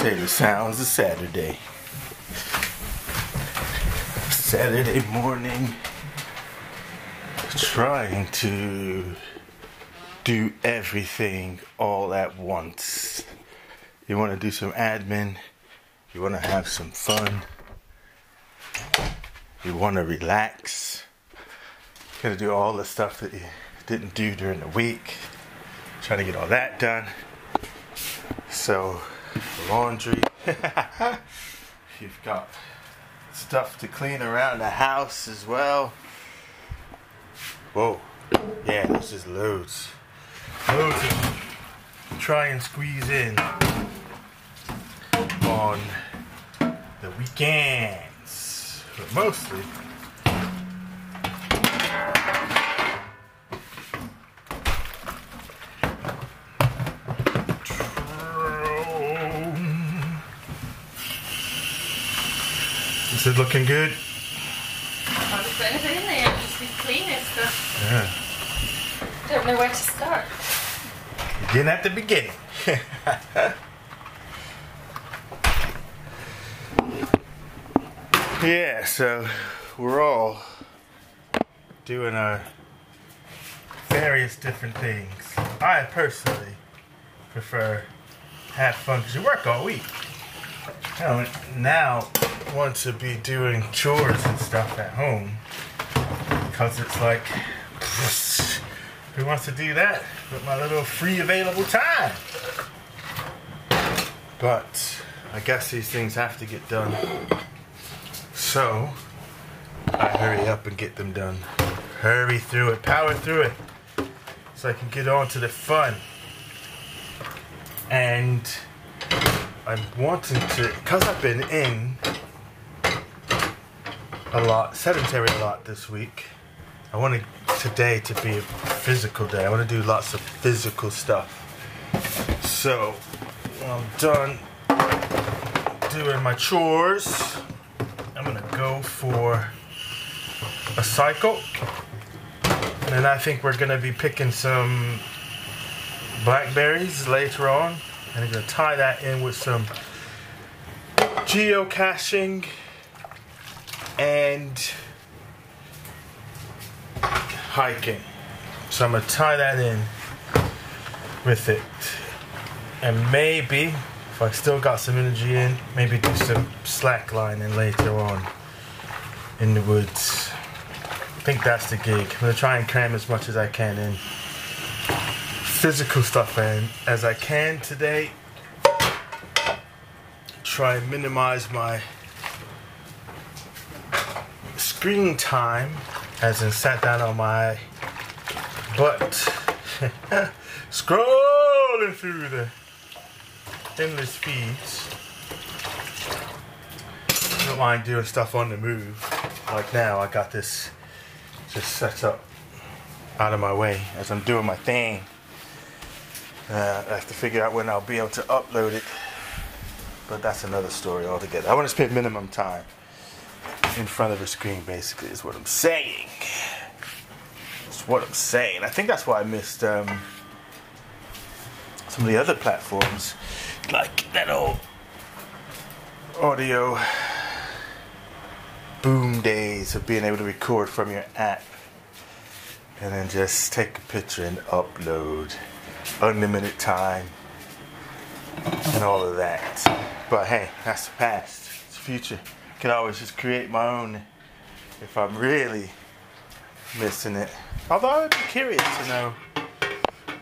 Sailor Sounds of Saturday. Saturday morning. Trying to do everything all at once. You want to do some admin, you want to have some fun, you want to relax. You gotta do all the stuff that you didn't do during the week. Trying to get all that done. So, laundry. You've got stuff to clean around the house as well. Whoa. Yeah, there's just loads. Loads to try and squeeze in on the weekends. But mostly Is it looking good? I'll just put anything in there, just be stuff. Yeah. Don't know where to start. Begin at the beginning. yeah, so we're all doing our various different things. I personally prefer have fun because you work all week. I now want to be doing chores and stuff at home because it's like who wants to do that with my little free available time? But I guess these things have to get done. So I hurry up and get them done. Hurry through it, power through it, so I can get on to the fun. And I'm wanting to, because I've been in a lot, sedentary a lot this week. I want today to be a physical day. I want to do lots of physical stuff. So, I'm done doing my chores, I'm gonna go for a cycle. And I think we're gonna be picking some blackberries later on. And I'm gonna tie that in with some geocaching and hiking. So I'm gonna tie that in with it. And maybe, if I still got some energy in, maybe do some slacklining later on in the woods. I think that's the gig. I'm gonna try and cram as much as I can in. Physical stuff in as I can today. Try and minimize my screen time as in sat down on my butt scrolling through the endless feeds. Don't mind doing stuff on the move. Like now, I got this just set up out of my way as I'm doing my thing. Uh, I have to figure out when I'll be able to upload it. But that's another story altogether. I want to spend minimum time in front of a screen, basically, is what I'm saying. That's what I'm saying. I think that's why I missed um, some of the other platforms, like that old audio boom days of being able to record from your app and then just take a picture and upload unlimited time and all of that. But hey, that's the past. It's the future can always just create my own if I'm really missing it. Although I'd be curious to know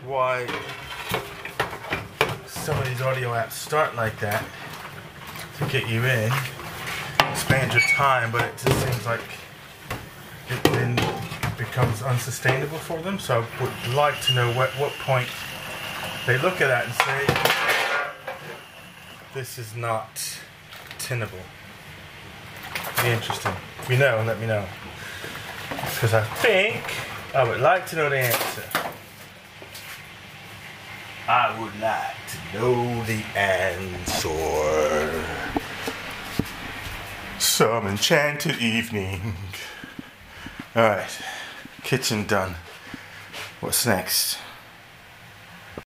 why some of these audio apps start like that to get you in, expand your time, but it just seems like it then becomes unsustainable for them. So I would like to know what, what point they look at that and say, this is not tenable. Be interesting. If you know, let me know. Because I think I would like to know the answer. I would like to know the answer. Some enchanted evening. Alright, kitchen done. What's next?